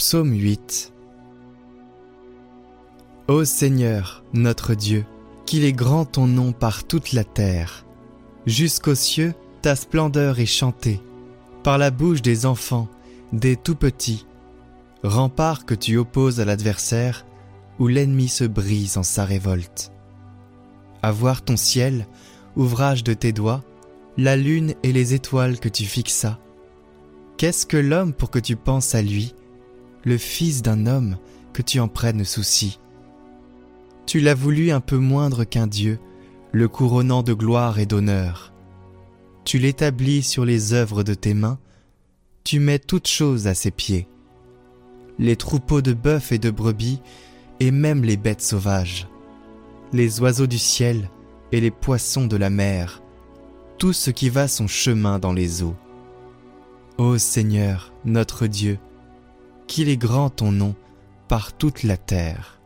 Psaume 8 Ô Seigneur, notre Dieu, qu'il est grand ton nom par toute la terre. Jusqu'aux cieux, ta splendeur est chantée, par la bouche des enfants, des tout petits, rempart que tu opposes à l'adversaire, où l'ennemi se brise en sa révolte. À voir ton ciel, ouvrage de tes doigts, la lune et les étoiles que tu fixas. Qu'est-ce que l'homme pour que tu penses à lui, le fils d'un homme que tu en prennes souci Tu l'as voulu un peu moindre qu'un Dieu, le couronnant de gloire et d'honneur. Tu l'établis sur les œuvres de tes mains, tu mets toutes choses à ses pieds. Les troupeaux de bœufs et de brebis, et même les bêtes sauvages, les oiseaux du ciel et les poissons de la mer, tout ce qui va son chemin dans les eaux. Ô Seigneur, notre Dieu, qu'il est grand ton nom par toute la terre.